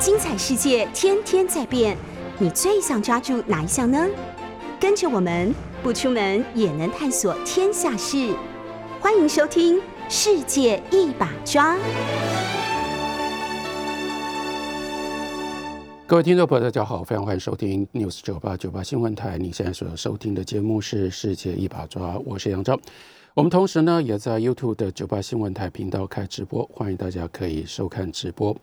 精彩世界天天在变，你最想抓住哪一项呢？跟着我们不出门也能探索天下事，欢迎收听《世界一把抓》。各位听众朋友，大家好，非常欢迎收听 News 九八九八新闻台。你现在所收听的节目是《世界一把抓》，我是杨昭。我们同时呢，也在 YouTube 的九八新闻台频道开直播，欢迎大家可以收看直播。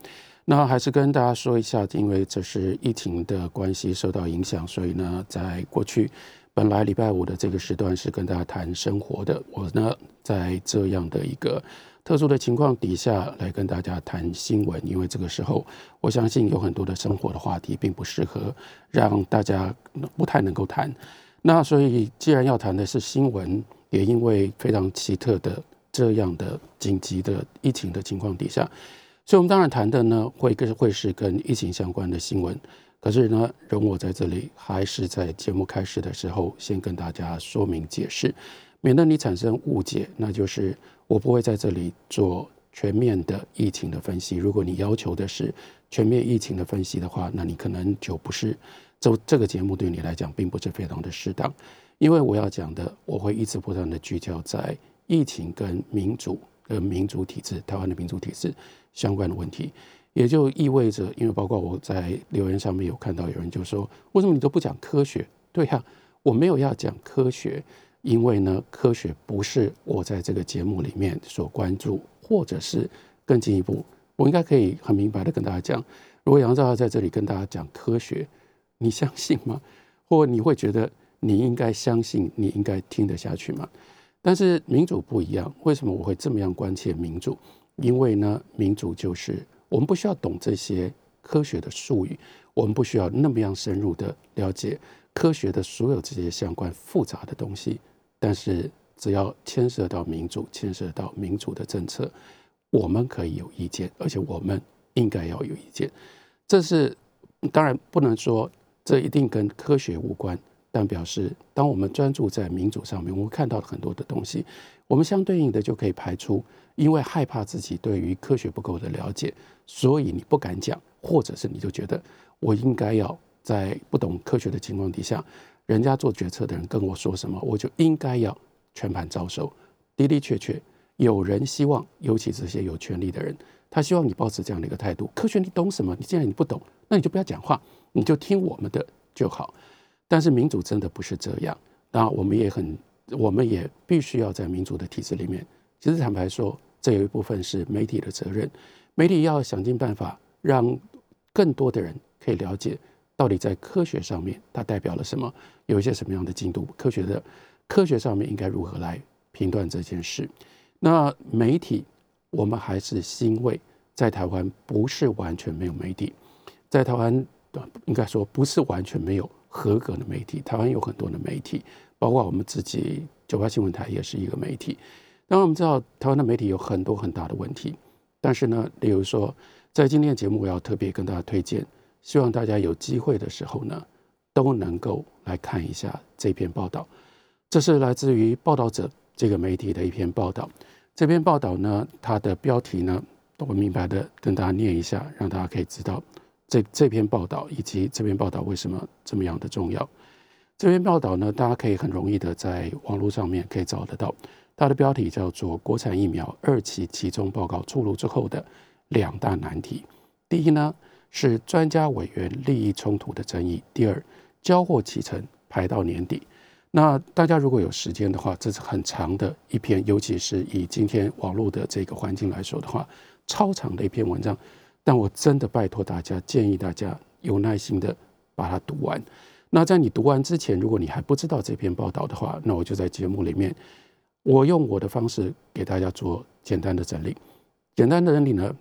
那还是跟大家说一下，因为这是疫情的关系受到影响，所以呢，在过去本来礼拜五的这个时段是跟大家谈生活的，我呢在这样的一个。特殊的情况底下来跟大家谈新闻，因为这个时候我相信有很多的生活的话题并不适合让大家不太能够谈。那所以既然要谈的是新闻，也因为非常奇特的这样的紧急的疫情的情况底下，所以我们当然谈的呢会跟会是跟疫情相关的新闻。可是呢，容我在这里还是在节目开始的时候先跟大家说明解释，免得你产生误解，那就是。我不会在这里做全面的疫情的分析。如果你要求的是全面疫情的分析的话，那你可能就不是这这个节目对你来讲并不是非常的适当。因为我要讲的，我会一直不断的聚焦在疫情跟民主、跟民主体制、台湾的民主体制相关的问题，也就意味着，因为包括我在留言上面有看到有人就说，为什么你都不讲科学？对呀，我没有要讲科学。因为呢，科学不是我在这个节目里面所关注，或者是更进一步，我应该可以很明白的跟大家讲，如果杨兆在这里跟大家讲科学，你相信吗？或你会觉得你应该相信，你应该听得下去吗？但是民主不一样，为什么我会这么样关切民主？因为呢，民主就是我们不需要懂这些科学的术语，我们不需要那么样深入的了解科学的所有这些相关复杂的东西。但是，只要牵涉到民主，牵涉到民主的政策，我们可以有意见，而且我们应该要有意见。这是当然不能说这一定跟科学无关，但表示当我们专注在民主上面，我们看到了很多的东西，我们相对应的就可以排除，因为害怕自己对于科学不够的了解，所以你不敢讲，或者是你就觉得我应该要在不懂科学的情况底下。人家做决策的人跟我说什么，我就应该要全盘招收。的的确确，有人希望，尤其这些有权利的人，他希望你保持这样的一个态度。科学你懂什么？你既然你不懂，那你就不要讲话，你就听我们的就好。但是民主真的不是这样。当然，我们也很，我们也必须要在民主的体制里面。其实坦白说，这有一部分是媒体的责任。媒体要想尽办法，让更多的人可以了解。到底在科学上面，它代表了什么？有一些什么样的进度？科学的科学上面应该如何来评断这件事？那媒体，我们还是欣慰，在台湾不是完全没有媒体，在台湾应该说不是完全没有合格的媒体。台湾有很多的媒体，包括我们自己九八新闻台也是一个媒体。当然我们知道台湾的媒体有很多很大的问题，但是呢，例如说在今天的节目，我要特别跟大家推荐。希望大家有机会的时候呢，都能够来看一下这篇报道。这是来自于报道者这个媒体的一篇报道。这篇报道呢，它的标题呢，我明白的跟大家念一下，让大家可以知道这这篇报道以及这篇报道为什么这么样的重要。这篇报道呢，大家可以很容易的在网络上面可以找得到。它的标题叫做《国产疫苗二期集中报告出炉之后的两大难题》。第一呢。是专家委员利益冲突的争议。第二，交货启程排到年底。那大家如果有时间的话，这是很长的一篇，尤其是以今天网络的这个环境来说的话，超长的一篇文章。但我真的拜托大家，建议大家有耐心的把它读完。那在你读完之前，如果你还不知道这篇报道的话，那我就在节目里面，我用我的方式给大家做简单的整理。简单的整理呢？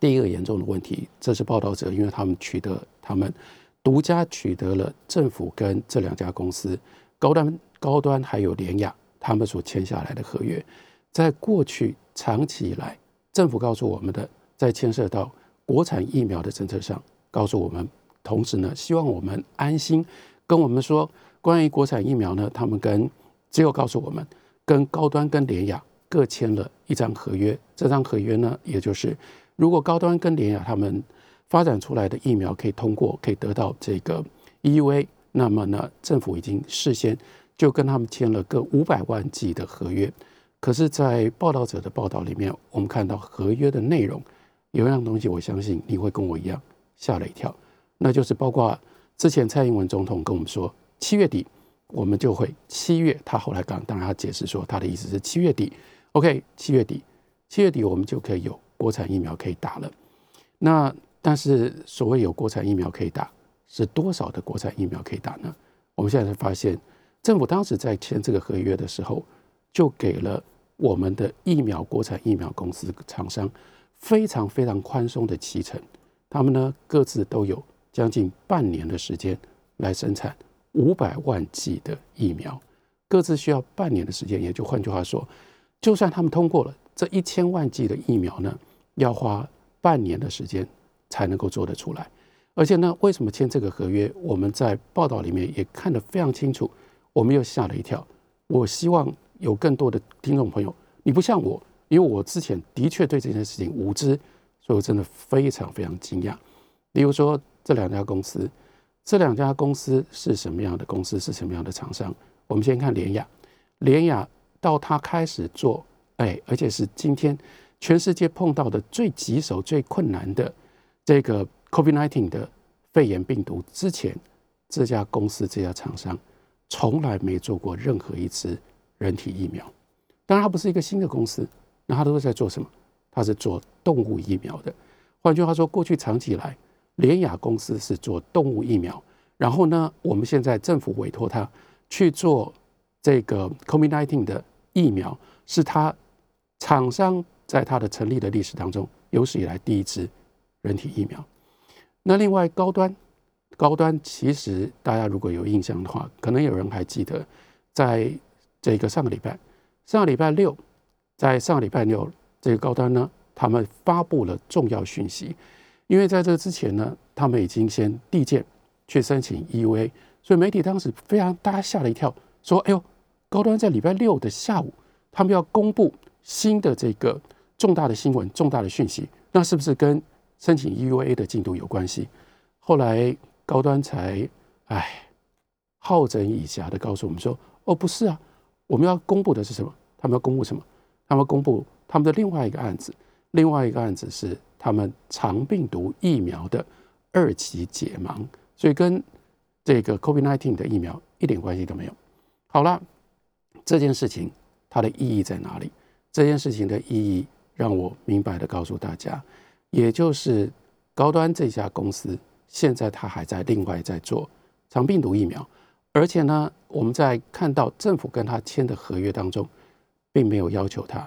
第一个严重的问题，这是报道者，因为他们取得他们独家取得了政府跟这两家公司高端高端还有联雅他们所签下来的合约，在过去长期以来，政府告诉我们的，在牵涉到国产疫苗的政策上，告诉我们，同时呢，希望我们安心跟我们说，关于国产疫苗呢，他们跟只有告诉我们，跟高端跟联雅各签了一张合约，这张合约呢，也就是。如果高端跟联雅他们发展出来的疫苗可以通过，可以得到这个 EUA，那么呢，政府已经事先就跟他们签了个五百万剂的合约。可是，在报道者的报道里面，我们看到合约的内容有一样东西，我相信你会跟我一样吓了一跳，那就是包括之前蔡英文总统跟我们说，七月底我们就会七月，他后来刚当然他解释说，他的意思是七月底，OK，七月底，七月底我们就可以有国产疫苗可以打了。那但是所谓有国产疫苗可以打，是多少的国产疫苗可以打呢？我们现在才发现，政府当时在签这个合约的时候。就给了我们的疫苗国产疫苗公司厂商非常非常宽松的期程，他们呢各自都有将近半年的时间来生产五百万剂的疫苗，各自需要半年的时间，也就换句话说，就算他们通过了这一千万剂的疫苗呢，要花半年的时间才能够做得出来。而且呢，为什么签这个合约？我们在报道里面也看得非常清楚，我们又吓了一跳。我希望。有更多的听众朋友，你不像我，因为我之前的确对这件事情无知，所以我真的非常非常惊讶。例如说，这两家公司，这两家公司是什么样的公司？是什么样的厂商？我们先看联雅，联雅到它开始做，哎，而且是今天全世界碰到的最棘手、最困难的这个 COVID-19 的肺炎病毒之前，这家公司这家厂商从来没做过任何一支。人体疫苗，当然它不是一个新的公司，那它都是在做什么？它是做动物疫苗的。换句话说，过去长期以来，联雅公司是做动物疫苗，然后呢，我们现在政府委托他去做这个 COVID-19 的疫苗，是他厂商在他的成立的历史当中有史以来第一支人体疫苗。那另外高端，高端其实大家如果有印象的话，可能有人还记得在。这个上个礼拜，上个礼拜六，在上个礼拜六，这个高端呢，他们发布了重要讯息，因为在这之前呢，他们已经先递件去申请 EUA，所以媒体当时非常大家吓了一跳，说：“哎呦，高端在礼拜六的下午，他们要公布新的这个重大的新闻、重大的讯息，那是不是跟申请 EUA 的进度有关系？”后来高端才哎好整以暇的告诉我们说：“哦，不是啊。”我们要公布的是什么？他们要公布什么？他们公布他们的另外一个案子，另外一个案子是他们长病毒疫苗的二期解盲，所以跟这个 COVID-19 的疫苗一点关系都没有。好了，这件事情它的意义在哪里？这件事情的意义让我明白的告诉大家，也就是高端这家公司现在它还在另外在做长病毒疫苗。而且呢，我们在看到政府跟他签的合约当中，并没有要求他，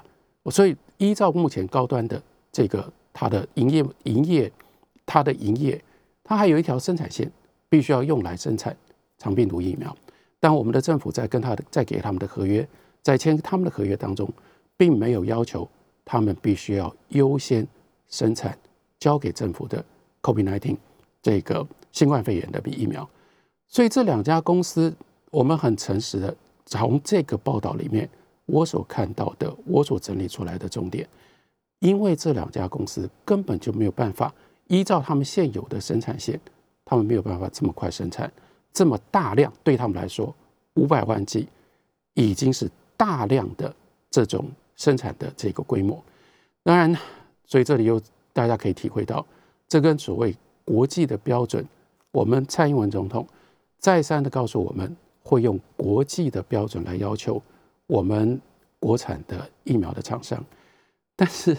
所以依照目前高端的这个它的营业营业，它的营业，它还有一条生产线，必须要用来生产长病毒疫苗。但我们的政府在跟他的在给他们的合约，在签他们的合约当中，并没有要求他们必须要优先生产交给政府的 COVID-19 这个新冠肺炎的疫苗。所以这两家公司，我们很诚实的从这个报道里面，我所看到的，我所整理出来的重点，因为这两家公司根本就没有办法依照他们现有的生产线，他们没有办法这么快生产这么大量，对他们来说，五百万剂已经是大量的这种生产的这个规模。当然，所以这里又大家可以体会到，这跟所谓国际的标准，我们蔡英文总统。再三的告诉我们，会用国际的标准来要求我们国产的疫苗的厂商，但是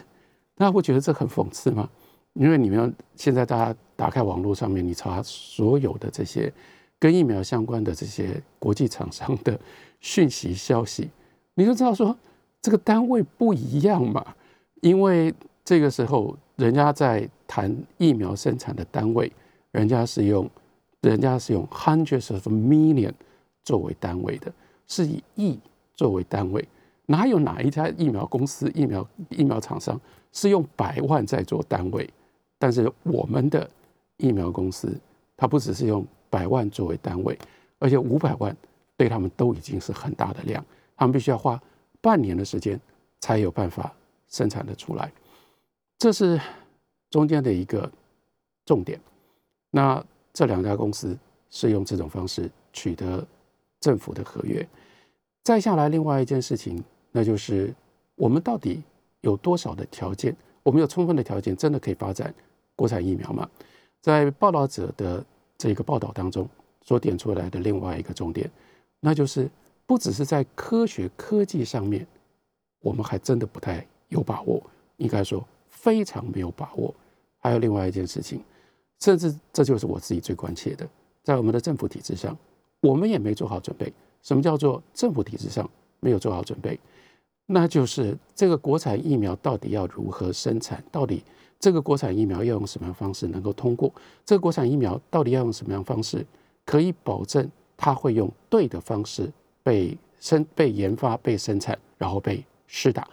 大家会觉得这很讽刺吗？因为你们现在大家打开网络上面，你查所有的这些跟疫苗相关的这些国际厂商的讯息消息，你就知道说这个单位不一样嘛。因为这个时候人家在谈疫苗生产的单位，人家是用。人家是用 hundreds of million 作为单位的，是以亿作为单位，哪有哪一家疫苗公司、疫苗疫苗厂商是用百万在做单位？但是我们的疫苗公司，它不只是用百万作为单位，而且五百万对他们都已经是很大的量，他们必须要花半年的时间才有办法生产的出来，这是中间的一个重点。那这两家公司是用这种方式取得政府的合约。再下来，另外一件事情，那就是我们到底有多少的条件？我们有充分的条件，真的可以发展国产疫苗吗？在报道者的这个报道当中所点出来的另外一个重点，那就是不只是在科学科技上面，我们还真的不太有把握，应该说非常没有把握。还有另外一件事情，甚至这就是我自己最关切的，在我们的政府体制上，我们也没做好准备。什么叫做政府体制上没有做好准备？那就是这个国产疫苗到底要如何生产？到底这个国产疫苗要用什么样方式能够通过？这个国产疫苗到底要用什么样方式可以保证它会用对的方式被生、被研发、被生产，然后被施打？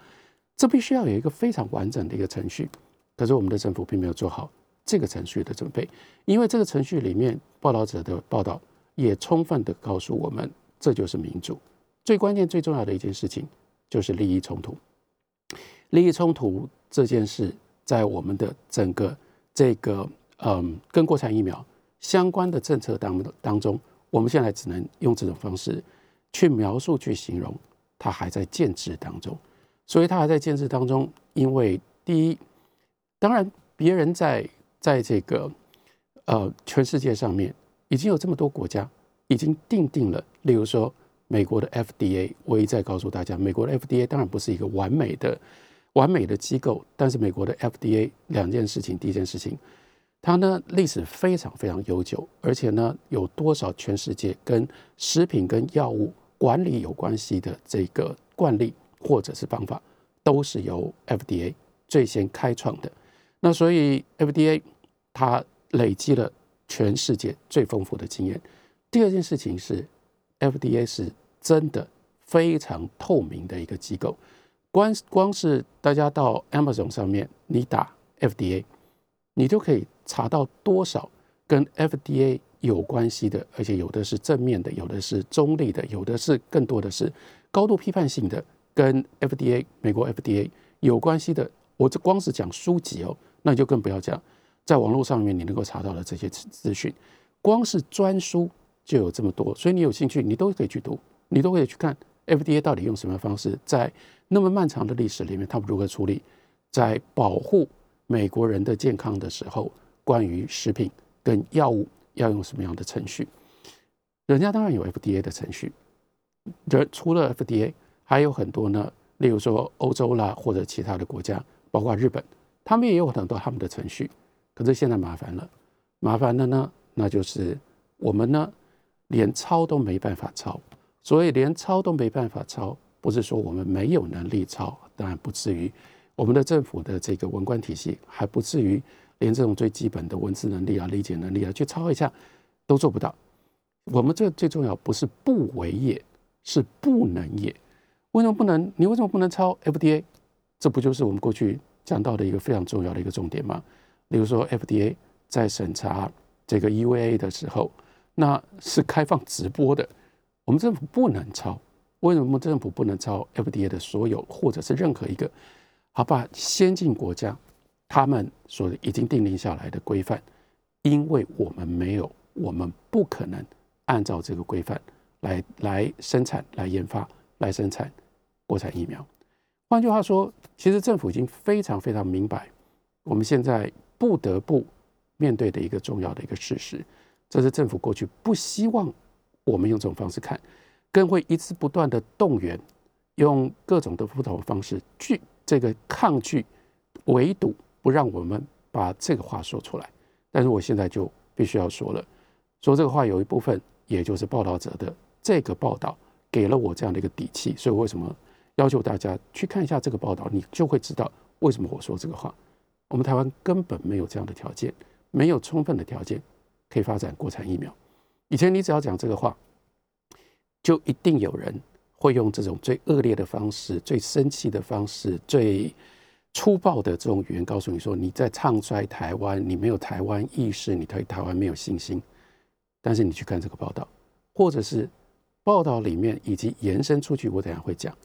这必须要有一个非常完整的一个程序。可是我们的政府并没有做好这个程序的准备，因为这个程序里面报道者的报道也充分的告诉我们。这就是民主最关键、最重要的一件事情，就是利益冲突。利益冲突这件事，在我们的整个这个嗯跟国产疫苗相关的政策当当中，我们现在只能用这种方式去描述、去形容，它还在建制当中。所以它还在建制当中，因为第一，当然别人在在这个呃全世界上面已经有这么多国家。已经定定了，例如说美国的 FDA，我一再告诉大家，美国的 FDA 当然不是一个完美的、完美的机构，但是美国的 FDA 两件事情，第一件事情，它呢历史非常非常悠久，而且呢有多少全世界跟食品跟药物管理有关系的这个惯例或者是方法，都是由 FDA 最先开创的。那所以 FDA 它累积了全世界最丰富的经验。第二件事情是，FDA 是真的非常透明的一个机构。光光是大家到 Amazon 上面，你打 FDA，你就可以查到多少跟 FDA 有关系的，而且有的是正面的，有的是中立的，有的是更多的是高度批判性的，跟 FDA 美国 FDA 有关系的。我这光是讲书籍哦，那你就更不要讲，在网络上面你能够查到的这些资讯，光是专书。就有这么多，所以你有兴趣，你都可以去读，你都可以去看 FDA 到底用什么方式，在那么漫长的历史里面，他们如何处理在保护美国人的健康的时候，关于食品跟药物要用什么样的程序？人家当然有 FDA 的程序，人除了 FDA，还有很多呢，例如说欧洲啦，或者其他的国家，包括日本，他们也有很多他们的程序。可是现在麻烦了，麻烦了呢，那就是我们呢。连抄都没办法抄，所以连抄都没办法抄，不是说我们没有能力抄，当然不至于。我们的政府的这个文官体系还不至于连这种最基本的文字能力啊、理解能力啊，去抄一下都做不到。我们这最重要不是不为也，是不能也。为什么不能？你为什么不能抄 FDA？这不就是我们过去讲到的一个非常重要的一个重点吗？比如说 FDA 在审查这个 EUA 的时候。那是开放直播的，我们政府不能抄。为什么政府不能抄 FDA 的所有，或者是任何一个？好吧，先进国家他们所已经订立下来的规范，因为我们没有，我们不可能按照这个规范来来生产、来研发、来生产国产疫苗。换句话说，其实政府已经非常非常明白，我们现在不得不面对的一个重要的一个事实。这是政府过去不希望我们用这种方式看，更会一直不断的动员，用各种的不同方式拒这个抗拒、围堵，不让我们把这个话说出来。但是我现在就必须要说了，说这个话有一部分，也就是报道者的这个报道给了我这样的一个底气，所以为什么要求大家去看一下这个报道，你就会知道为什么我说这个话。我们台湾根本没有这样的条件，没有充分的条件。可以发展国产疫苗。以前你只要讲这个话，就一定有人会用这种最恶劣的方式、最生气的方式、最粗暴的这种语言告诉你说你在唱衰台湾，你没有台湾意识，你对台湾没有信心。但是你去看这个报道，或者是报道里面以及延伸出去，我等下会讲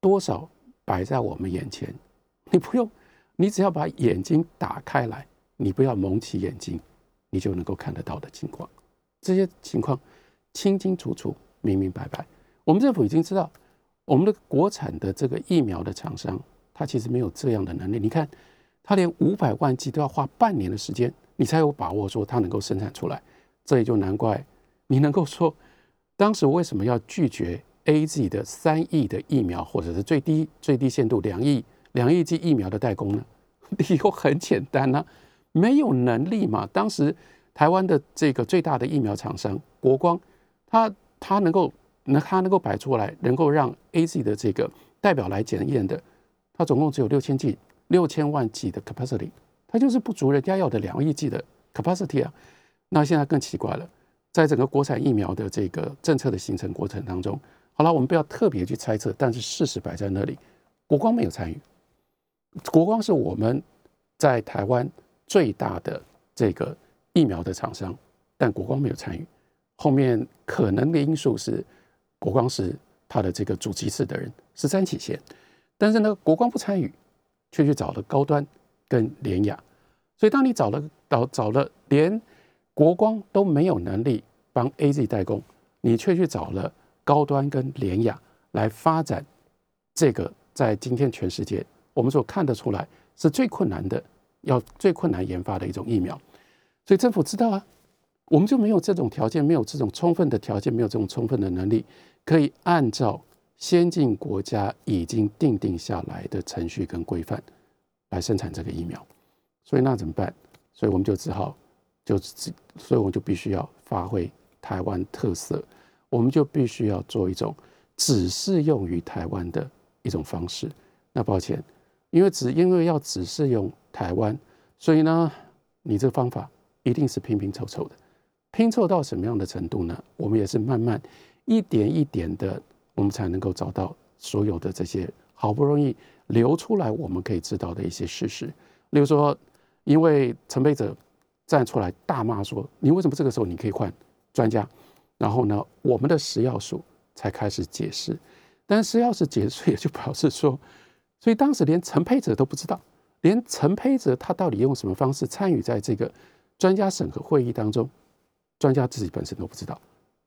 多少摆在我们眼前，你不用，你只要把眼睛打开来，你不要蒙起眼睛。你就能够看得到的情况。这些情况清清楚楚、明明白白。我们政府已经知道，我们的国产的这个疫苗的厂商，他其实没有这样的能力。你看，他连五百万剂都要花半年的时间，你才有把握说他能够生产出来。这也就难怪你能够说，当时为什么要拒绝 A Z 的三亿的疫苗，或者是最低最低限度两亿两亿剂疫苗的代工呢？理由很简单呐，没有能力嘛。当时。台湾的这个最大的疫苗厂商国光，他他能够那他能够摆出来，能够让 A Z 的这个代表来检验的，他总共只有六千 G 六千万 G 的 capacity，他就是不足人家要的两亿 G 的 capacity 啊。那现在更奇怪了，在整个国产疫苗的这个政策的形成过程当中，好了，我们不要特别去猜测，但是事实摆在那里，国光没有参与。国光是我们在台湾最大的这个。疫苗的厂商，但国光没有参与。后面可能的因素是，国光是他的这个主机次的人是三起线，但是呢，国光不参与，却去找了高端跟联雅。所以，当你找了找找了连国光都没有能力帮 A Z 代工，你却去找了高端跟联雅来发展这个，在今天全世界我们所看得出来是最困难的，要最困难研发的一种疫苗。所以政府知道啊，我们就没有这种条件，没有这种充分的条件，没有这种充分的能力，可以按照先进国家已经定定下来的程序跟规范来生产这个疫苗。所以那怎么办？所以我们就只好就所以我们就必须要发挥台湾特色，我们就必须要做一种只适用于台湾的一种方式。那抱歉，因为只因为要只适用台湾，所以呢，你这个方法。一定是拼拼凑凑的，拼凑到什么样的程度呢？我们也是慢慢一点一点的，我们才能够找到所有的这些好不容易流出来我们可以知道的一些事实。例如说，因为陈佩哲站出来大骂说：“你为什么这个时候你可以换专家？”然后呢，我们的食药署才开始解释。但是食药署解释也就表示说，所以当时连陈佩哲都不知道，连陈佩泽他到底用什么方式参与在这个。专家审核会议当中，专家自己本身都不知道。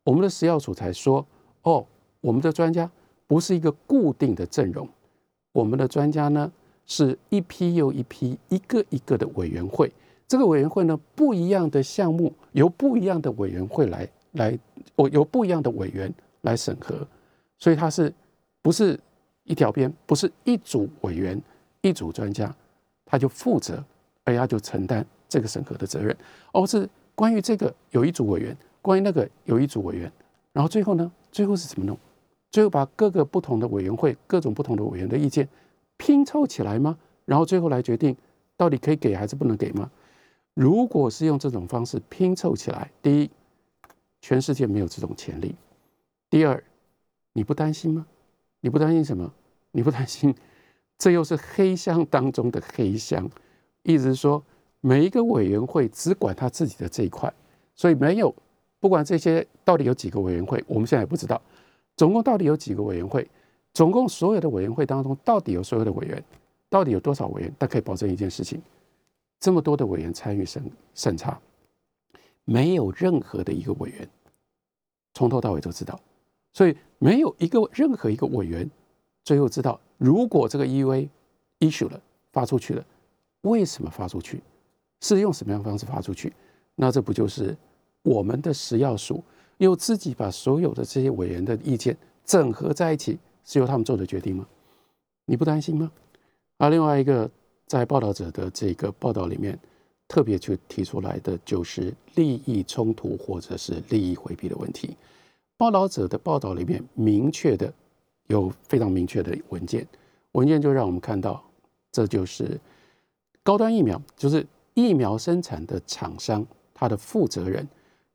我们的食药署才说：“哦，我们的专家不是一个固定的阵容，我们的专家呢是一批又一批、一个一个的委员会。这个委员会呢，不一样的项目由不一样的委员会来来，我由不一样的委员来审核，所以它是不是一条边？不是一组委员、一组专家，他就负责，而他就承担。”这个审核的责任，而是关于这个有一组委员，关于那个有一组委员，然后最后呢，最后是怎么弄？最后把各个不同的委员会、各种不同的委员的意见拼凑起来吗？然后最后来决定到底可以给还是不能给吗？如果是用这种方式拼凑起来，第一，全世界没有这种潜力；第二，你不担心吗？你不担心什么？你不担心这又是黑箱当中的黑箱，意思是说。每一个委员会只管他自己的这一块，所以没有不管这些到底有几个委员会，我们现在也不知道。总共到底有几个委员会？总共所有的委员会当中，到底有所有的委员？到底有多少委员？但可以保证一件事情：这么多的委员参与审审查，没有任何的一个委员从头到尾都知道。所以没有一个任何一个委员最后知道，如果这个 EUA issue 了发出去了，为什么发出去？是用什么样的方式发出去？那这不就是我们的食药署又自己把所有的这些委员的意见整合在一起，是由他们做的决定吗？你不担心吗？而另外一个在报道者的这个报道里面，特别去提出来的就是利益冲突或者是利益回避的问题。报道者的报道里面明确的有非常明确的文件，文件就让我们看到，这就是高端疫苗，就是。疫苗生产的厂商，他的负责人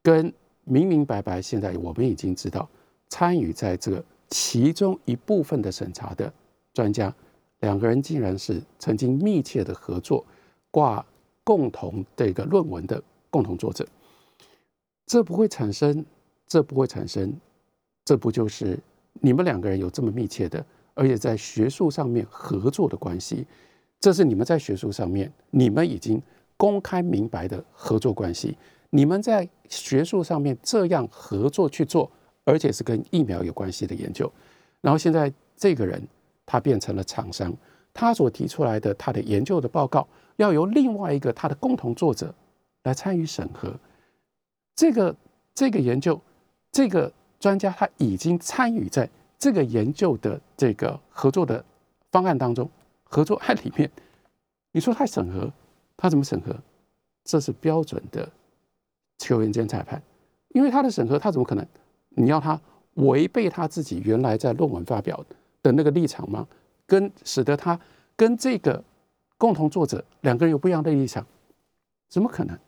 跟明明白白，现在我们已经知道，参与在这个其中一部分的审查的专家，两个人竟然是曾经密切的合作，挂共同这个论文的共同作者，这不会产生，这不会产生，这不就是你们两个人有这么密切的，而且在学术上面合作的关系，这是你们在学术上面，你们已经。公开明白的合作关系，你们在学术上面这样合作去做，而且是跟疫苗有关系的研究，然后现在这个人他变成了厂商，他所提出来的他的研究的报告要由另外一个他的共同作者来参与审核，这个这个研究这个专家他已经参与在这个研究的这个合作的方案当中，合作案里面，你说他审核，他怎么审核？这是标准的。球员兼裁判，因为他的审核，他怎么可能？你要他违背他自己原来在论文发表的那个立场吗？跟使得他跟这个共同作者两个人有不一样的立场，怎么可能？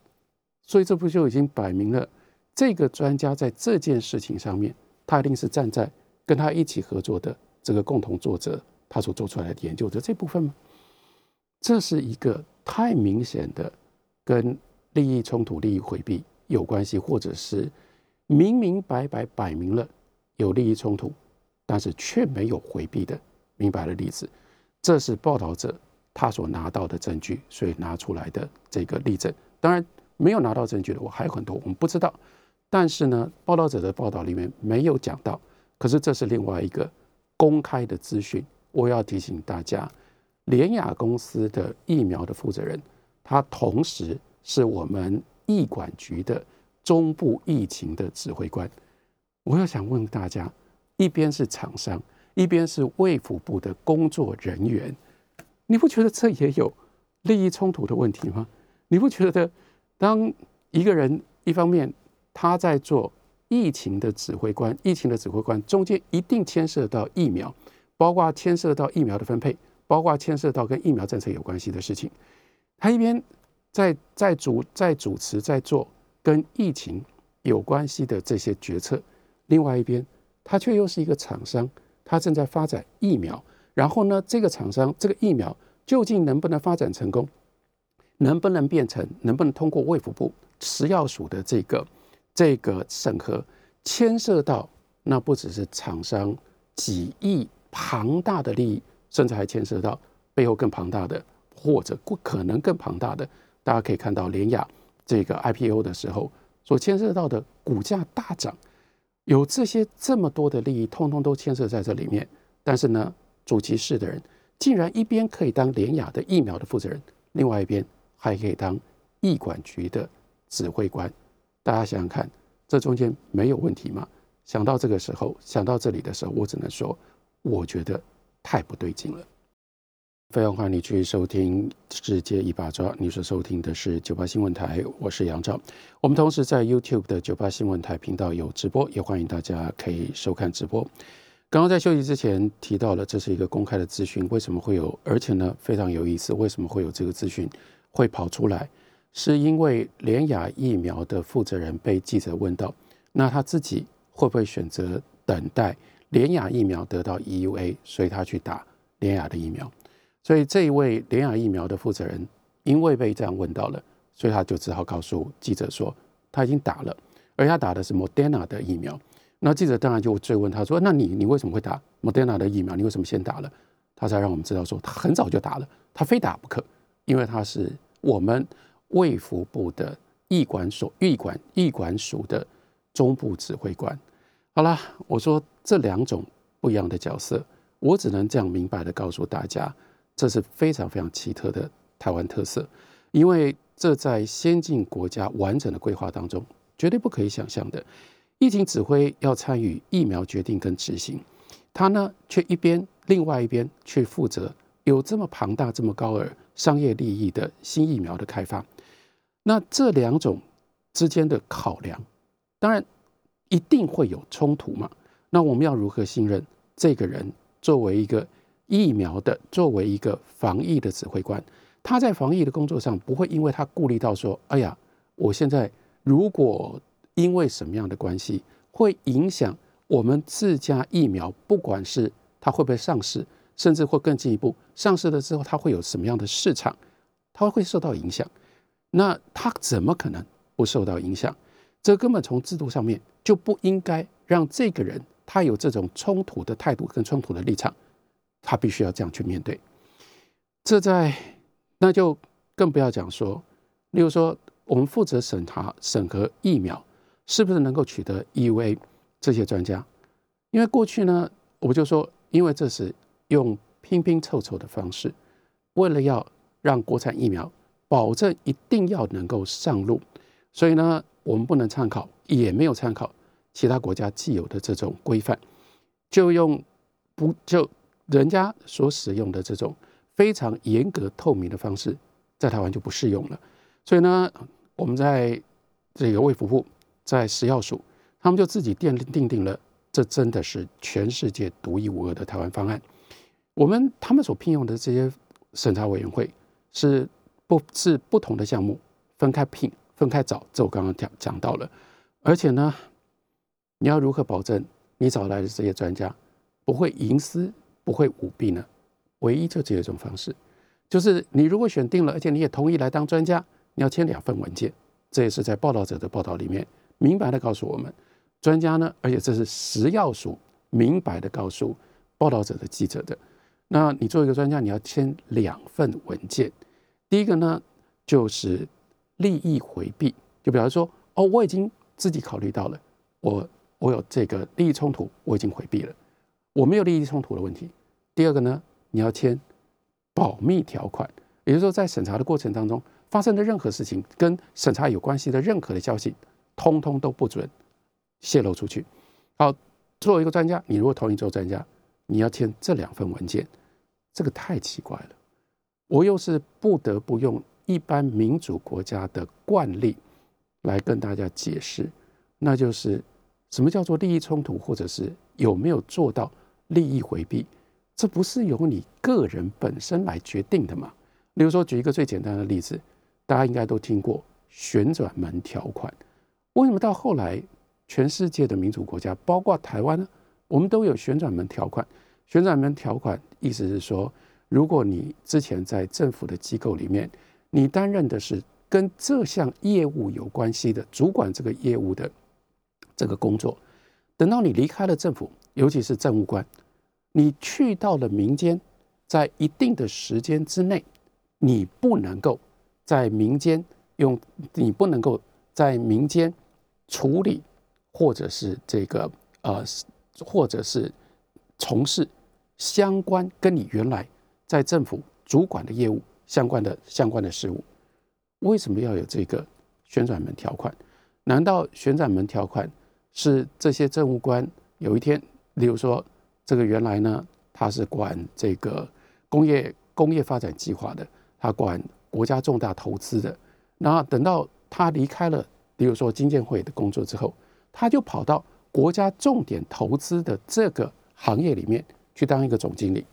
所以这不就已经摆明了，这个专家在这件事情上面，他一定是站在跟他一起合作的这个共同作者他所做出来的研究的这部分吗？这是一个太明显的跟利益冲突、利益回避。有关系，或者是明明白白摆明了有利益冲突，但是却没有回避的明白的例子，这是报道者他所拿到的证据，所以拿出来的这个例证。当然，没有拿到证据的我还有很多我们不知道，但是呢，报道者的报道里面没有讲到。可是这是另外一个公开的资讯，我要提醒大家，联雅公司的疫苗的负责人，他同时是我们。疫管局的中部疫情的指挥官，我要想问大家：一边是厂商，一边是卫福部的工作人员，你不觉得这也有利益冲突的问题吗？你不觉得，当一个人一方面他在做疫情的指挥官，疫情的指挥官中间一定牵涉到疫苗，包括牵涉到疫苗的分配，包括牵涉到跟疫苗政策有关系的事情，他一边。在在主在主持在做跟疫情有关系的这些决策，另外一边，他却又是一个厂商，他正在发展疫苗。然后呢，这个厂商这个疫苗究竟能不能发展成功，能不能变成，能不能通过卫福部食药署的这个这个审核，牵涉到那不只是厂商几亿庞大的利益，甚至还牵涉到背后更庞大的，或者不可能更庞大的。大家可以看到，联雅这个 IPO 的时候所牵涉到的股价大涨，有这些这么多的利益，通通都牵涉在这里面。但是呢，主席室的人竟然一边可以当联雅的疫苗的负责人，另外一边还可以当疫管局的指挥官。大家想想看，这中间没有问题吗？想到这个时候，想到这里的时候，我只能说，我觉得太不对劲了。非常欢迎你去收听《世界一把抓》，你所收听的是九八新闻台，我是杨照。我们同时在 YouTube 的九八新闻台频道有直播，也欢迎大家可以收看直播。刚刚在休息之前提到了，这是一个公开的资讯，为什么会有？而且呢，非常有意思，为什么会有这个资讯会跑出来？是因为联雅疫苗的负责人被记者问到，那他自己会不会选择等待联雅疫苗得到 EUA，所以他去打联雅的疫苗？所以这一位联雅疫苗的负责人，因为被这样问到了，所以他就只好告诉记者说他已经打了，而他打的是 Moderna 的疫苗。那记者当然就追问他说：“那你你为什么会打 Moderna 的疫苗？你为什么先打了？”他才让我们知道说他很早就打了，他非打不可，因为他是我们卫福部的疫管所、疫管疫管署的中部指挥官。好了，我说这两种不一样的角色，我只能这样明白的告诉大家。这是非常非常奇特的台湾特色，因为这在先进国家完整的规划当中绝对不可以想象的。疫情指挥要参与疫苗决定跟执行，他呢却一边另外一边去负责有这么庞大、这么高额商业利益的新疫苗的开发。那这两种之间的考量，当然一定会有冲突嘛。那我们要如何信任这个人作为一个？疫苗的作为一个防疫的指挥官，他在防疫的工作上不会因为他顾虑到说，哎呀，我现在如果因为什么样的关系会影响我们自家疫苗，不管是它会不会上市，甚至会更进一步上市了之后，它会有什么样的市场，它会受到影响。那他怎么可能不受到影响？这根本从制度上面就不应该让这个人他有这种冲突的态度跟冲突的立场。他必须要这样去面对，这在那就更不要讲说，例如说我们负责审查审核疫苗是不是能够取得 EUA 这些专家，因为过去呢，我就说，因为这是用拼拼凑凑的方式，为了要让国产疫苗保证一定要能够上路，所以呢，我们不能参考，也没有参考其他国家既有的这种规范，就用不就人家所使用的这种非常严格透明的方式，在台湾就不适用了。所以呢，我们在这个卫福部在食药署，他们就自己奠定定了，这真的是全世界独一无二的台湾方案。我们他们所聘用的这些审查委员会是不是不同的项目分开聘、分开找？这我刚刚讲讲到了。而且呢，你要如何保证你找来的这些专家不会营私、不会舞弊呢？唯一就只有一种方式，就是你如果选定了，而且你也同意来当专家。你要签两份文件，这也是在报道者的报道里面明白的告诉我们，专家呢，而且这是食药署明白的告诉报道者的记者的。那你作为一个专家，你要签两份文件，第一个呢就是利益回避，就比方说，哦，我已经自己考虑到了，我我有这个利益冲突，我已经回避了，我没有利益冲突的问题。第二个呢，你要签保密条款，也就是说，在审查的过程当中。发生的任何事情跟审查有关系的任何的消息，通通都不准泄露出去。好，作为一个专家，你如果同意做专家，你要签这两份文件，这个太奇怪了。我又是不得不用一般民主国家的惯例来跟大家解释，那就是什么叫做利益冲突，或者是有没有做到利益回避，这不是由你个人本身来决定的嘛？例如说，举一个最简单的例子。大家应该都听过旋转门条款，为什么到后来全世界的民主国家，包括台湾呢？我们都有旋转门条款。旋转门条款意思是说，如果你之前在政府的机构里面，你担任的是跟这项业务有关系的主管这个业务的这个工作，等到你离开了政府，尤其是政务官，你去到了民间，在一定的时间之内，你不能够。在民间用你不能够在民间处理，或者是这个呃，或者是从事相关跟你原来在政府主管的业务相关的相关的事务，为什么要有这个旋转门条款？难道旋转门条款是这些政务官有一天，例如说这个原来呢，他是管这个工业工业发展计划的，他管。国家重大投资的，然后等到他离开了，比如说金建会的工作之后，他就跑到国家重点投资的这个行业里面去当一个总经理。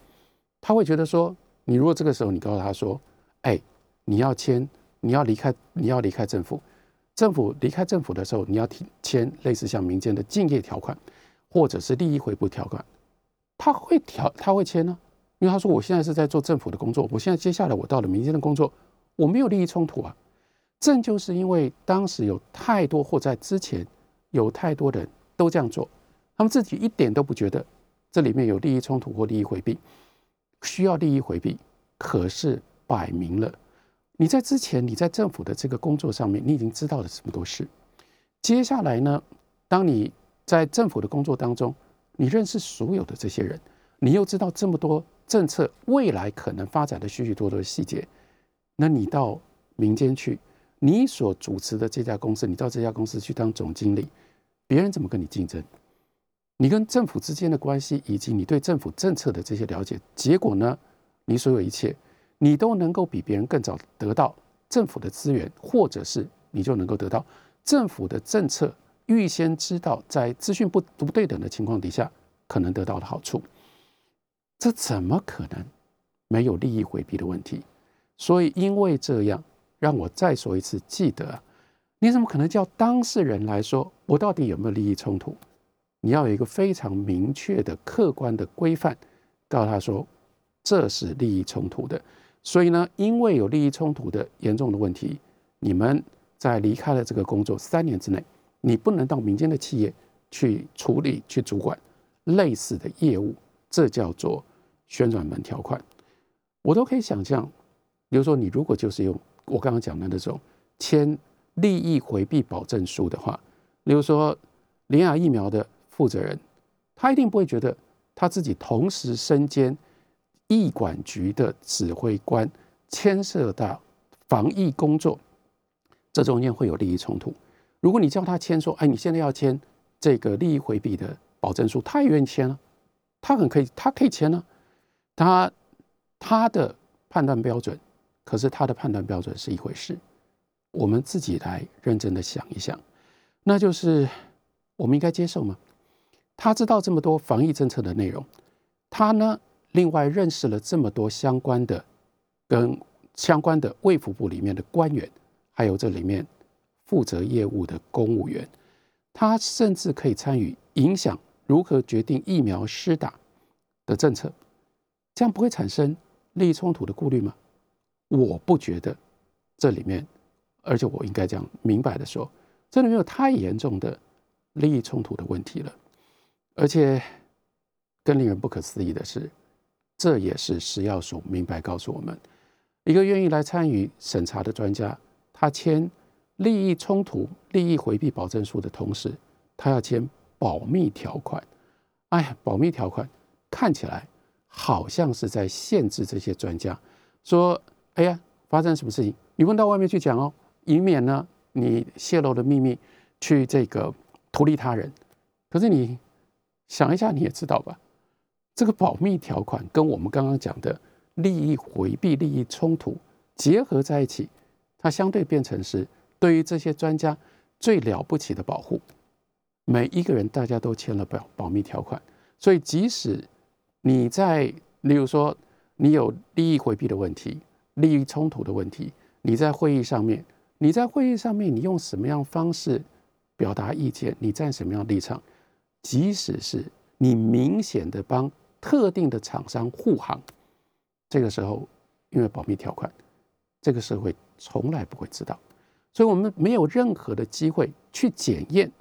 他会觉得说，你如果这个时候你告诉他说，哎，你要签，你要离开，你要离开政府，政府离开政府的时候，你要签类似像民间的竞业条款，或者是利益回补条款，他会条他会签呢，因为他说我现在是在做政府的工作，我现在接下来我到了民间的工作。我没有利益冲突啊，正就是因为当时有太多或在之前有太多人都这样做，他们自己一点都不觉得这里面有利益冲突或利益回避，需要利益回避，可是摆明了你在之前你在政府的这个工作上面，你已经知道了这么多事，接下来呢，当你在政府的工作当中，你认识所有的这些人，你又知道这么多政策未来可能发展的许许多多的细节。那你到民间去，你所主持的这家公司，你到这家公司去当总经理，别人怎么跟你竞争？你跟政府之间的关系，以及你对政府政策的这些了解，结果呢？你所有一切，你都能够比别人更早得到政府的资源，或者是你就能够得到政府的政策，预先知道在资讯不不对等的情况底下，可能得到的好处。这怎么可能没有利益回避的问题？所以，因为这样，让我再说一次，记得，你怎么可能叫当事人来说，我到底有没有利益冲突？你要有一个非常明确的、客观的规范，告诉他说，这是利益冲突的。所以呢，因为有利益冲突的严重的问题，你们在离开了这个工作三年之内，你不能到民间的企业去处理、去主管类似的业务，这叫做旋转门条款。我都可以想象。比如说，你如果就是用我刚刚讲的那种签利益回避保证书的话，例如说联雅疫苗的负责人，他一定不会觉得他自己同时身兼疫管局的指挥官，牵涉到防疫工作，这中间会有利益冲突。如果你叫他签说，哎，你现在要签这个利益回避的保证书，他也愿意签啊，他很可以，他可以签啊，他他的判断标准，可是他的判断标准是一回事。我们自己来认真的想一想，那就是我们应该接受吗？他知道这么多防疫政策的内容，他呢，另外认识了这么多相关的跟相关的卫福部里面的官员，还有这里面负责业务的公务员，他甚至可以参与影响如何决定疫苗施打的政策，这样不会产生利益冲突的顾虑吗？我不觉得这里面。而且我应该这样明白的说，这里没有太严重的利益冲突的问题了。而且更令人不可思议的是，这也是食药署明白告诉我们：一个愿意来参与审查的专家，他签利益冲突、利益回避保证书的同时，他要签保密条款。哎呀，保密条款看起来好像是在限制这些专家，说：哎呀，发生什么事情，你问到外面去讲哦。以免呢，你泄露的秘密去这个图利他人。可是你想一下，你也知道吧？这个保密条款跟我们刚刚讲的利益回避、利益冲突结合在一起，它相对变成是对于这些专家最了不起的保护。每一个人大家都签了保保密条款，所以即使你在，例如说你有利益回避的问题、利益冲突的问题，你在会议上面。你在会议上面，你用什么样方式表达意见？你站什么样立场？即使是你明显的帮特定的厂商护航，这个时候因为保密条款，这个社会从来不会知道，所以我们没有任何的机会去检验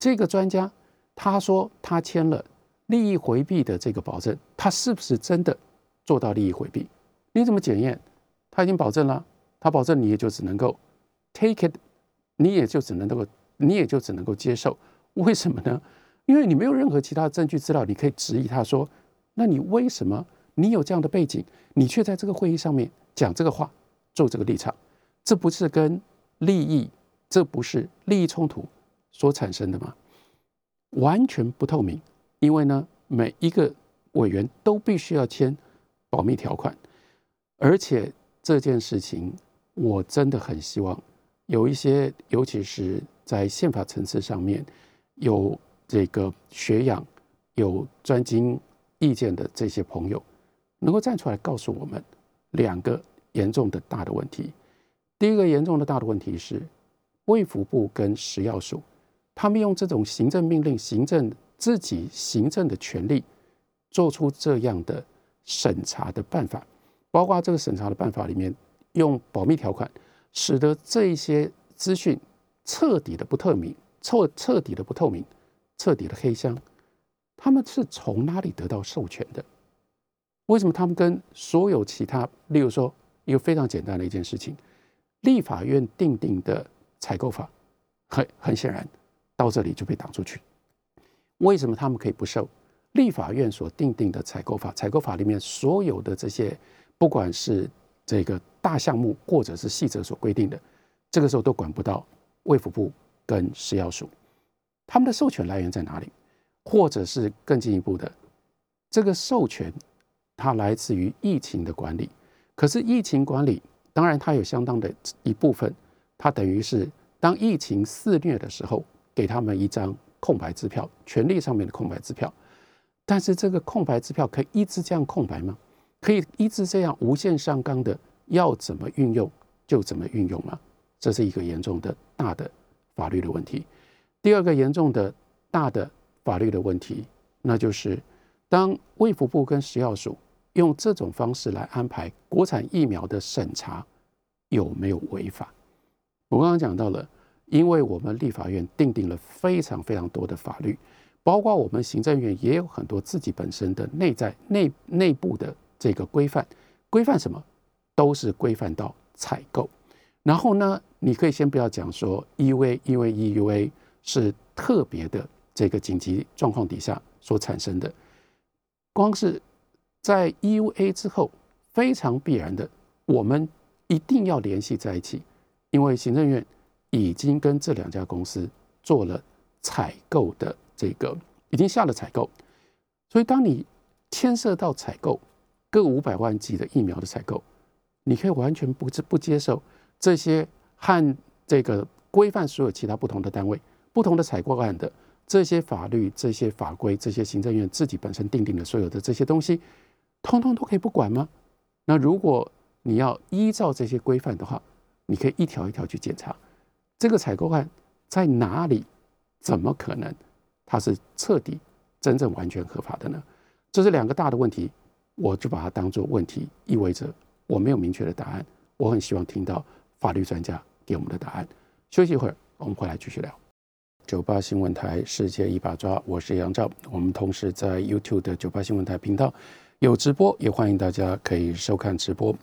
这个专家他说他签了利益回避的这个保证，他是不是真的做到利益回避？你怎么检验？他已经保证了。他保证你也就只能够 take it，你也就只能够，你也就只能够接受。为什么呢？因为你没有任何其他的证据资料，你可以质疑他说，那你为什么你有这样的背景，你却在这个会议上面讲这个话，做这个立场？这不是跟利益，这不是利益冲突所产生的吗？完全不透明，因为呢，每一个委员都必须要签保密条款，而且这件事情。我真的很希望有一些，尤其是在宪法层次上面有这个学养、有专精意见的这些朋友，能够站出来告诉我们两个严重的大的问题。第一个严重的大的问题是，卫福部跟食药署，他们用这种行政命令、行政自己行政的权利，做出这样的审查的办法，包括这个审查的办法里面。用保密条款，使得这一些资讯彻底的不透明，彻彻底的不透明，彻底的黑箱。他们是从哪里得到授权的？为什么他们跟所有其他，例如说一个非常简单的一件事情，立法院定定的采购法，很很显然到这里就被挡出去。为什么他们可以不受立法院所定定的采购法？采购法里面所有的这些，不管是这个大项目或者是细则所规定的，这个时候都管不到卫福部跟食药署，他们的授权来源在哪里？或者是更进一步的，这个授权它来自于疫情的管理，可是疫情管理当然它有相当的一部分，它等于是当疫情肆虐的时候，给他们一张空白支票，权利上面的空白支票，但是这个空白支票可以一直这样空白吗？可以一直这样无限上纲的，要怎么运用就怎么运用吗？这是一个严重的大的法律的问题。第二个严重的大的法律的问题，那就是当卫福部跟食药署用这种方式来安排国产疫苗的审查，有没有违法？我刚刚讲到了，因为我们立法院定定了非常非常多的法律，包括我们行政院也有很多自己本身的内在内内部的。这个规范，规范什么，都是规范到采购。然后呢，你可以先不要讲说 EUA，因为 EUA 是特别的这个紧急状况底下所产生的。光是在 EUA 之后，非常必然的，我们一定要联系在一起，因为行政院已经跟这两家公司做了采购的这个，已经下了采购。所以，当你牵涉到采购各五百万剂的疫苗的采购，你可以完全不不接受这些和这个规范所有其他不同的单位、不同的采购案的这些法律、这些法规、这些行政院自己本身定定的所有的这些东西，通通都可以不管吗？那如果你要依照这些规范的话，你可以一条一条去检查这个采购案在哪里，怎么可能它是彻底、真正、完全合法的呢？这是两个大的问题，我就把它当做问题，意味着。我没有明确的答案，我很希望听到法律专家给我们的答案。休息一会儿，我们回来继续聊。九八新闻台世界一把抓，我是杨照。我们同时在 YouTube 的九八新闻台频道有直播，也欢迎大家可以收看直播。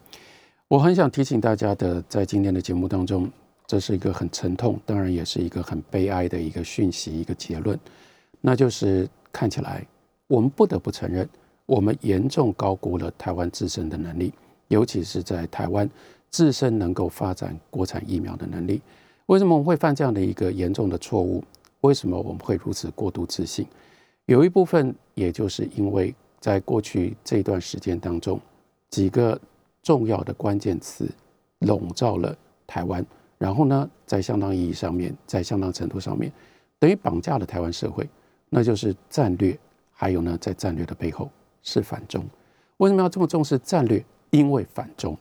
我很想提醒大家的，在今天的节目当中，这是一个很沉痛，当然也是一个很悲哀的一个讯息，一个结论，那就是看起来我们不得不承认，我们严重高估了台湾自身的能力。尤其是在台湾自身能够发展国产疫苗的能力，为什么我们会犯这样的一个严重的错误？为什么我们会如此过度自信？有一部分，也就是因为在过去这段时间当中，几个重要的关键词笼罩了台湾，然后呢，在相当意义上面，在相当程度上面，等于绑架了台湾社会，那就是战略，还有呢，在战略的背后是反中。为什么要这么重视战略？因为反中，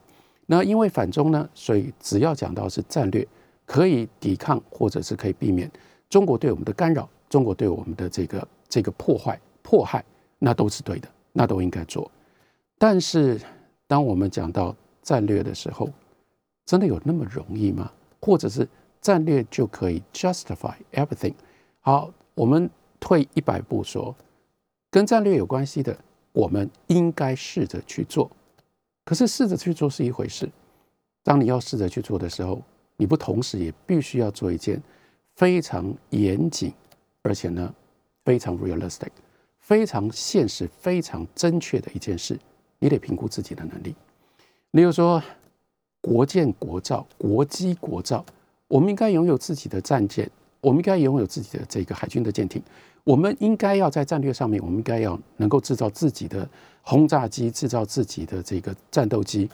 那因为反中呢，所以只要讲到是战略，可以抵抗或者是可以避免中国对我们的干扰，中国对我们的这个这个破坏迫害，那都是对的，那都应该做。但是当我们讲到战略的时候，真的有那么容易吗？或者是战略就可以 justify everything？好，我们退一百步说，跟战略有关系的，我们应该试着去做。可是试着去做是一回事，当你要试着去做的时候，你不同时也必须要做一件非常严谨，而且呢非常 realistic、非常现实、非常正确的一件事，你得评估自己的能力。例如说，国建国造、国机国造，我们应该拥有自己的战舰，我们应该拥有自己的这个海军的舰艇。我们应该要在战略上面，我们应该要能够制造自己的轰炸机，制造自己的这个战斗机，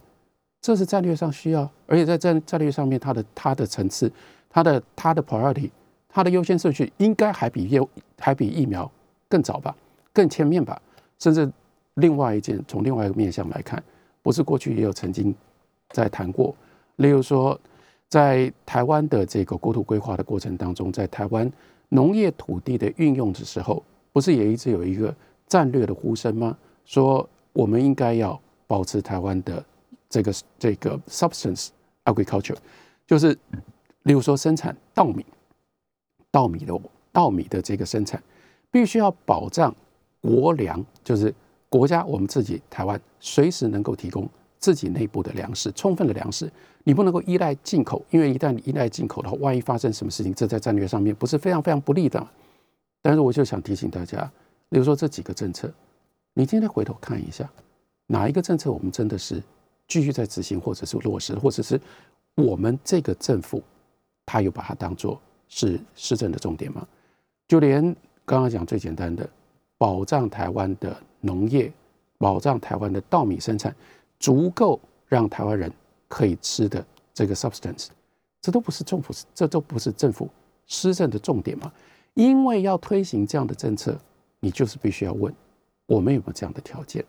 这是战略上需要。而且在战战略上面，它的它的层次，它的它的 priority，它的优先顺序，应该还比疫还比疫苗更早吧，更前面吧。甚至另外一件，从另外一个面向来看，不是过去也有曾经在谈过，例如说，在台湾的这个国土规划的过程当中，在台湾。农业土地的运用的时候，不是也一直有一个战略的呼声吗？说我们应该要保持台湾的这个这个 substance agriculture，就是例如说生产稻米，稻米的稻米的这个生产，必须要保障国粮，就是国家我们自己台湾随时能够提供自己内部的粮食，充分的粮食。你不能够依赖进口，因为一旦依赖进口的话，万一发生什么事情，这在战略上面不是非常非常不利的。但是我就想提醒大家，比如说这几个政策，你今天回头看一下，哪一个政策我们真的是继续在执行，或者是落实，或者是我们这个政府他有把它当做是施政的重点吗？就连刚刚讲最简单的，保障台湾的农业，保障台湾的稻米生产，足够让台湾人。可以吃的这个 substance，这都不是政府，这都不是政府施政的重点嘛？因为要推行这样的政策，你就是必须要问我们有没有这样的条件。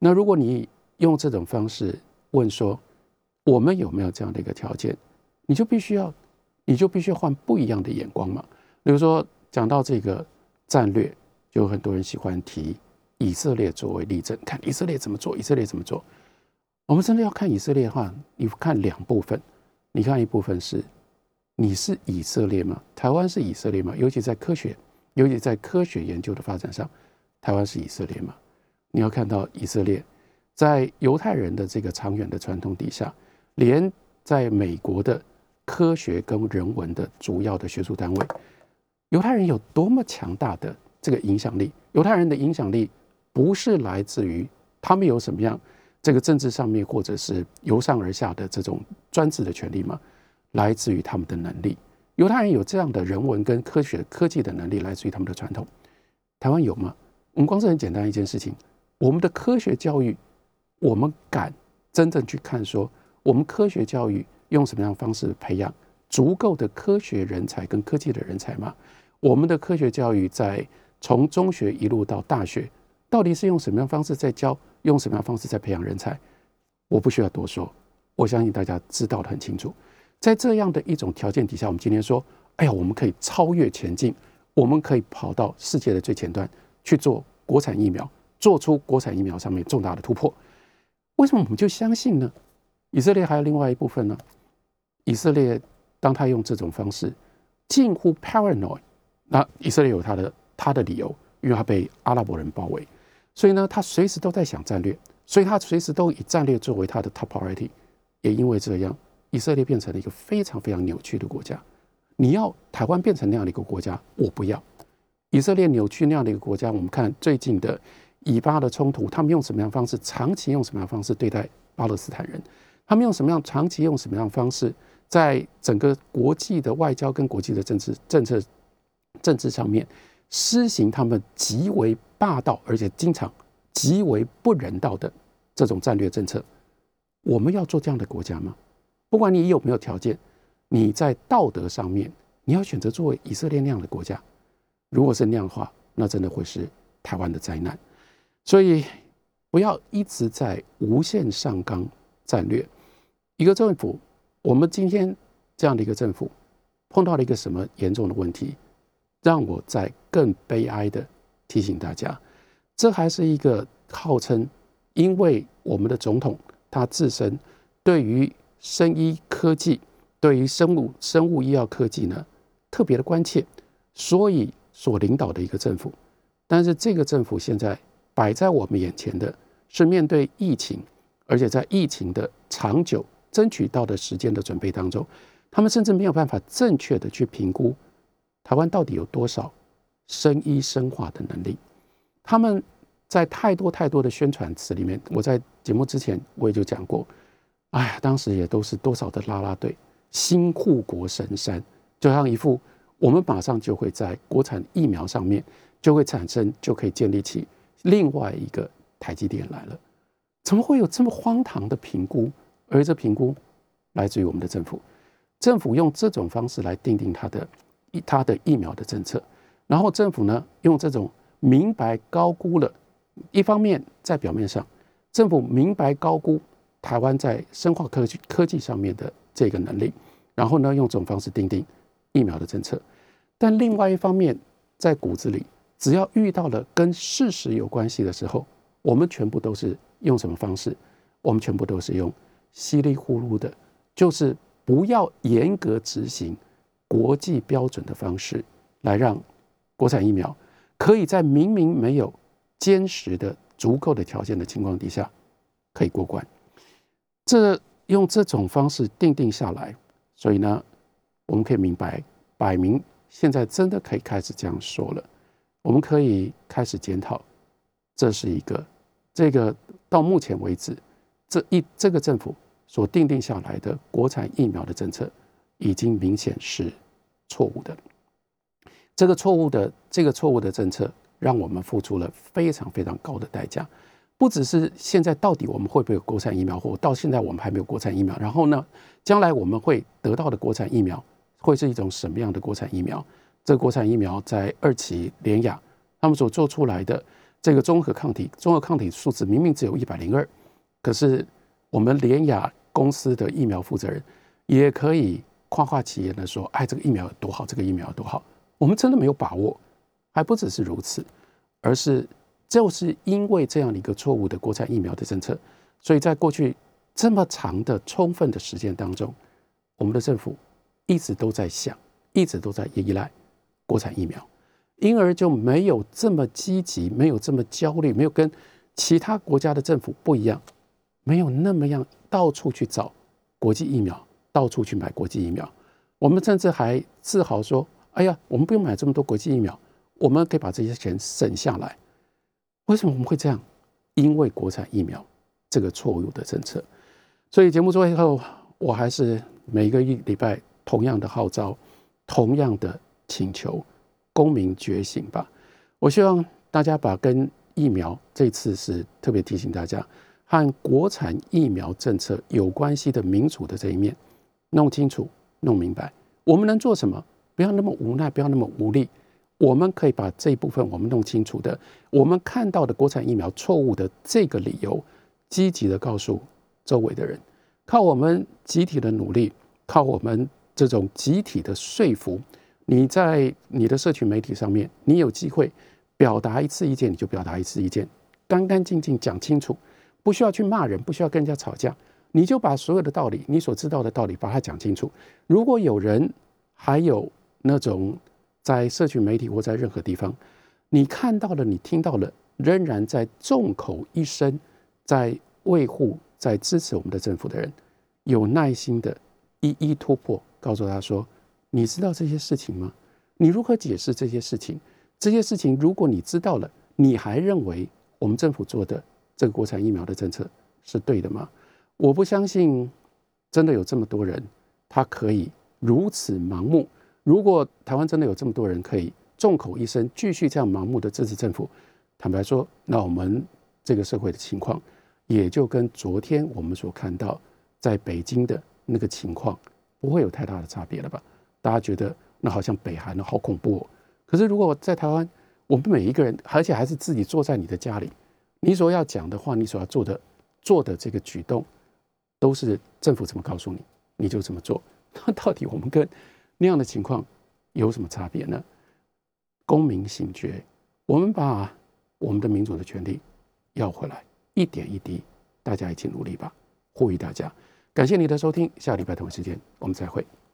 那如果你用这种方式问说我们有没有这样的一个条件，你就必须要，你就必须换不一样的眼光嘛。比如说讲到这个战略，就很多人喜欢提以色列作为例证，看以色列怎么做，以色列怎么做。我们真的要看以色列的话，你看两部分。你看一部分是，你是以色列吗？台湾是以色列吗？尤其在科学，尤其在科学研究的发展上，台湾是以色列吗？你要看到以色列在犹太人的这个长远的传统底下，连在美国的科学跟人文的主要的学术单位。犹太人有多么强大的这个影响力？犹太人的影响力不是来自于他们有什么样这个政治上面或者是由上而下的这种专制的权利吗？来自于他们的能力。犹太人有这样的人文跟科学科技的能力，来自于他们的传统。台湾有吗？我们光是很简单一件事情，我们的科学教育，我们敢真正去看说，我们科学教育用什么样的方式培养足够的科学人才跟科技的人才吗？我们的科学教育在从中学一路到大学，到底是用什么样方式在教，用什么样方式在培养人才？我不需要多说，我相信大家知道的很清楚。在这样的一种条件底下，我们今天说，哎呀，我们可以超越前进，我们可以跑到世界的最前端去做国产疫苗，做出国产疫苗上面重大的突破。为什么我们就相信呢？以色列还有另外一部分呢？以色列当他用这种方式近乎 paranoid。那以色列有他的他的理由，因为他被阿拉伯人包围，所以呢，他随时都在想战略，所以他随时都以战略作为他的 top priority。也因为这样，以色列变成了一个非常非常扭曲的国家。你要台湾变成那样的一个国家，我不要。以色列扭曲那样的一个国家，我们看最近的以巴的冲突，他们用什么样方式，长期用什么样方式对待巴勒斯坦人？他们用什么样长期用什么样的方式，在整个国际的外交跟国际的政治政策？政治上面施行他们极为霸道，而且经常极为不人道的这种战略政策，我们要做这样的国家吗？不管你有没有条件，你在道德上面你要选择作为以色列那样的国家，如果是那样的话，那真的会是台湾的灾难。所以不要一直在无限上纲战略。一个政府，我们今天这样的一个政府碰到了一个什么严重的问题？让我再更悲哀的提醒大家，这还是一个号称因为我们的总统他自身对于生医科技、对于生物生物医药科技呢特别的关切，所以所领导的一个政府。但是这个政府现在摆在我们眼前的是面对疫情，而且在疫情的长久争取到的时间的准备当中，他们甚至没有办法正确的去评估。台湾到底有多少生医生化的能力？他们在太多太多的宣传词里面，我在节目之前我也就讲过，哎呀，当时也都是多少的拉拉队，新护国神山，就像一副我们马上就会在国产疫苗上面就会产生，就可以建立起另外一个台积电来了。怎么会有这么荒唐的评估？而这评估来自于我们的政府，政府用这种方式来定定它的。他的疫苗的政策，然后政府呢用这种明白高估了，一方面在表面上，政府明白高估台湾在生化科技科技上面的这个能力，然后呢用这种方式定定疫苗的政策，但另外一方面在骨子里，只要遇到了跟事实有关系的时候，我们全部都是用什么方式？我们全部都是用稀里糊涂的，就是不要严格执行。国际标准的方式来让国产疫苗可以在明明没有坚实的足够的条件的情况底下可以过关，这用这种方式定定下来，所以呢，我们可以明白，摆明现在真的可以开始这样说了，我们可以开始检讨，这是一个这个到目前为止这一这个政府所定定下来的国产疫苗的政策。已经明显是错误的。这个错误的这个错误的政策，让我们付出了非常非常高的代价。不只是现在到底我们会不会有国产疫苗，或到现在我们还没有国产疫苗。然后呢，将来我们会得到的国产疫苗会是一种什么样的国产疫苗？这个国产疫苗在二期联雅他们所做出来的这个综合抗体，综合抗体数字明明只有一百零二，可是我们联雅公司的疫苗负责人也可以。夸夸其言的说：“哎，这个疫苗有多好，这个疫苗有多好。”我们真的没有把握，还不只是如此，而是就是因为这样的一个错误的国产疫苗的政策，所以在过去这么长的充分的时间当中，我们的政府一直都在想，一直都在依赖国产疫苗，因而就没有这么积极，没有这么焦虑，没有跟其他国家的政府不一样，没有那么样到处去找国际疫苗。到处去买国际疫苗，我们甚至还自豪说：“哎呀，我们不用买这么多国际疫苗，我们可以把这些钱省下来。”为什么我们会这样？因为国产疫苗这个错误的政策。所以节目最后，我还是每个一礼拜同样的号召，同样的请求，公民觉醒吧！我希望大家把跟疫苗这次是特别提醒大家，和国产疫苗政策有关系的民主的这一面弄清楚。弄明白，我们能做什么？不要那么无奈，不要那么无力。我们可以把这一部分我们弄清楚的，我们看到的国产疫苗错误的这个理由，积极的告诉周围的人，靠我们集体的努力，靠我们这种集体的说服，你在你的社群媒体上面，你有机会表达一次意见，你就表达一次意见，干干净净讲清楚，不需要去骂人，不需要跟人家吵架。你就把所有的道理，你所知道的道理，把它讲清楚。如果有人还有那种在社群媒体或在任何地方，你看到了，你听到了，仍然在众口一声，在维护、在支持我们的政府的人，有耐心的一一突破，告诉他说：“你知道这些事情吗？你如何解释这些事情？这些事情，如果你知道了，你还认为我们政府做的这个国产疫苗的政策是对的吗？”我不相信，真的有这么多人，他可以如此盲目。如果台湾真的有这么多人可以众口一声继续这样盲目的支持政府，坦白说，那我们这个社会的情况也就跟昨天我们所看到在北京的那个情况不会有太大的差别了吧？大家觉得那好像北韩了，好恐怖哦。可是如果在台湾，我们每一个人，而且还是自己坐在你的家里，你所要讲的话，你所要做的做的这个举动。都是政府怎么告诉你，你就怎么做。那到底我们跟那样的情况有什么差别呢？公民醒觉，我们把我们的民主的权利要回来，一点一滴，大家一起努力吧。呼吁大家，感谢你的收听，下礼拜同一时间我们再会。